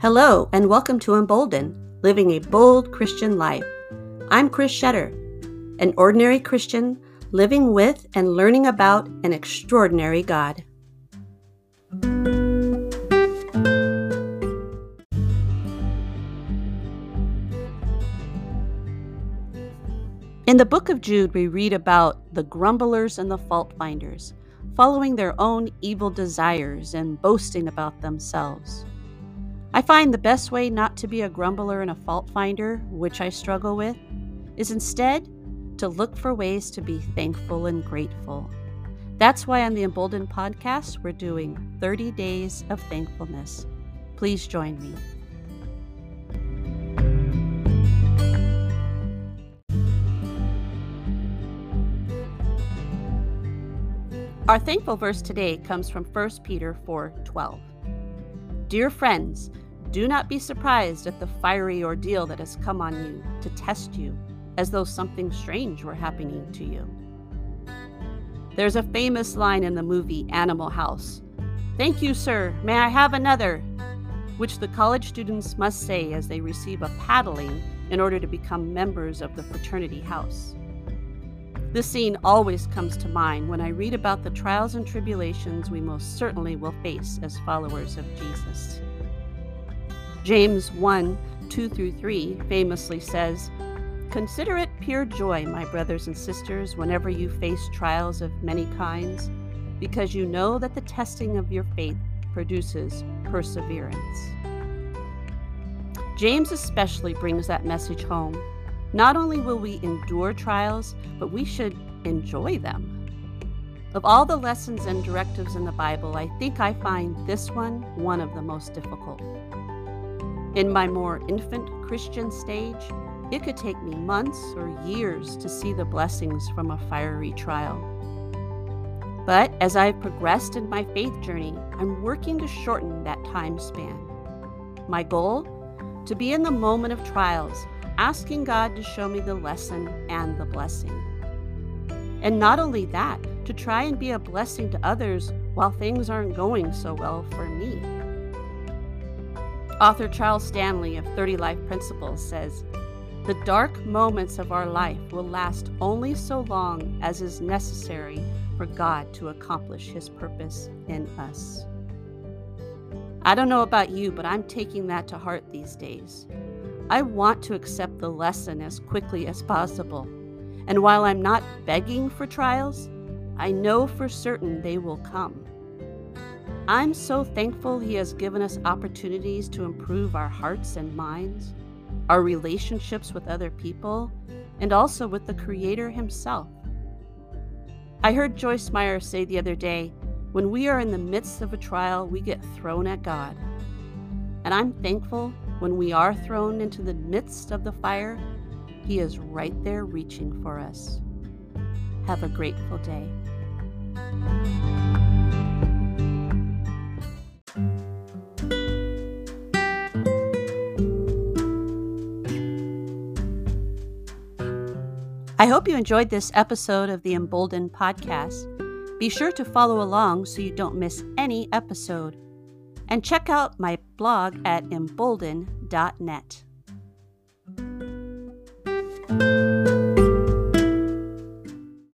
Hello, and welcome to Embolden, Living a Bold Christian Life. I'm Chris Shetter, an ordinary Christian living with and learning about an extraordinary God. In the book of Jude, we read about the grumblers and the fault finders, following their own evil desires and boasting about themselves. I find the best way not to be a grumbler and a fault finder, which I struggle with, is instead to look for ways to be thankful and grateful. That's why on the Emboldened podcast, we're doing 30 days of thankfulness. Please join me. Our thankful verse today comes from 1 Peter 4:12. Dear friends, do not be surprised at the fiery ordeal that has come on you to test you, as though something strange were happening to you. There's a famous line in the movie Animal House Thank you, sir. May I have another? which the college students must say as they receive a paddling in order to become members of the fraternity house. This scene always comes to mind when I read about the trials and tribulations we most certainly will face as followers of Jesus. James 1 2 through 3 famously says, Consider it pure joy, my brothers and sisters, whenever you face trials of many kinds, because you know that the testing of your faith produces perseverance. James especially brings that message home not only will we endure trials, but we should enjoy them. Of all the lessons and directives in the Bible, I think I find this one one of the most difficult. In my more infant Christian stage, it could take me months or years to see the blessings from a fiery trial. But as I've progressed in my faith journey, I'm working to shorten that time span. My goal? To be in the moment of trials asking God to show me the lesson and the blessing. And not only that, to try and be a blessing to others while things aren't going so well for me. Author Charles Stanley of 30 Life Principles says, The dark moments of our life will last only so long as is necessary for God to accomplish His purpose in us. I don't know about you, but I'm taking that to heart these days. I want to accept the lesson as quickly as possible. And while I'm not begging for trials, I know for certain they will come. I'm so thankful He has given us opportunities to improve our hearts and minds, our relationships with other people, and also with the Creator Himself. I heard Joyce Meyer say the other day when we are in the midst of a trial, we get thrown at God. And I'm thankful when we are thrown into the midst of the fire, He is right there reaching for us. Have a grateful day. I hope you enjoyed this episode of the Emboldened podcast. Be sure to follow along so you don't miss any episode and check out my blog at embolden.net.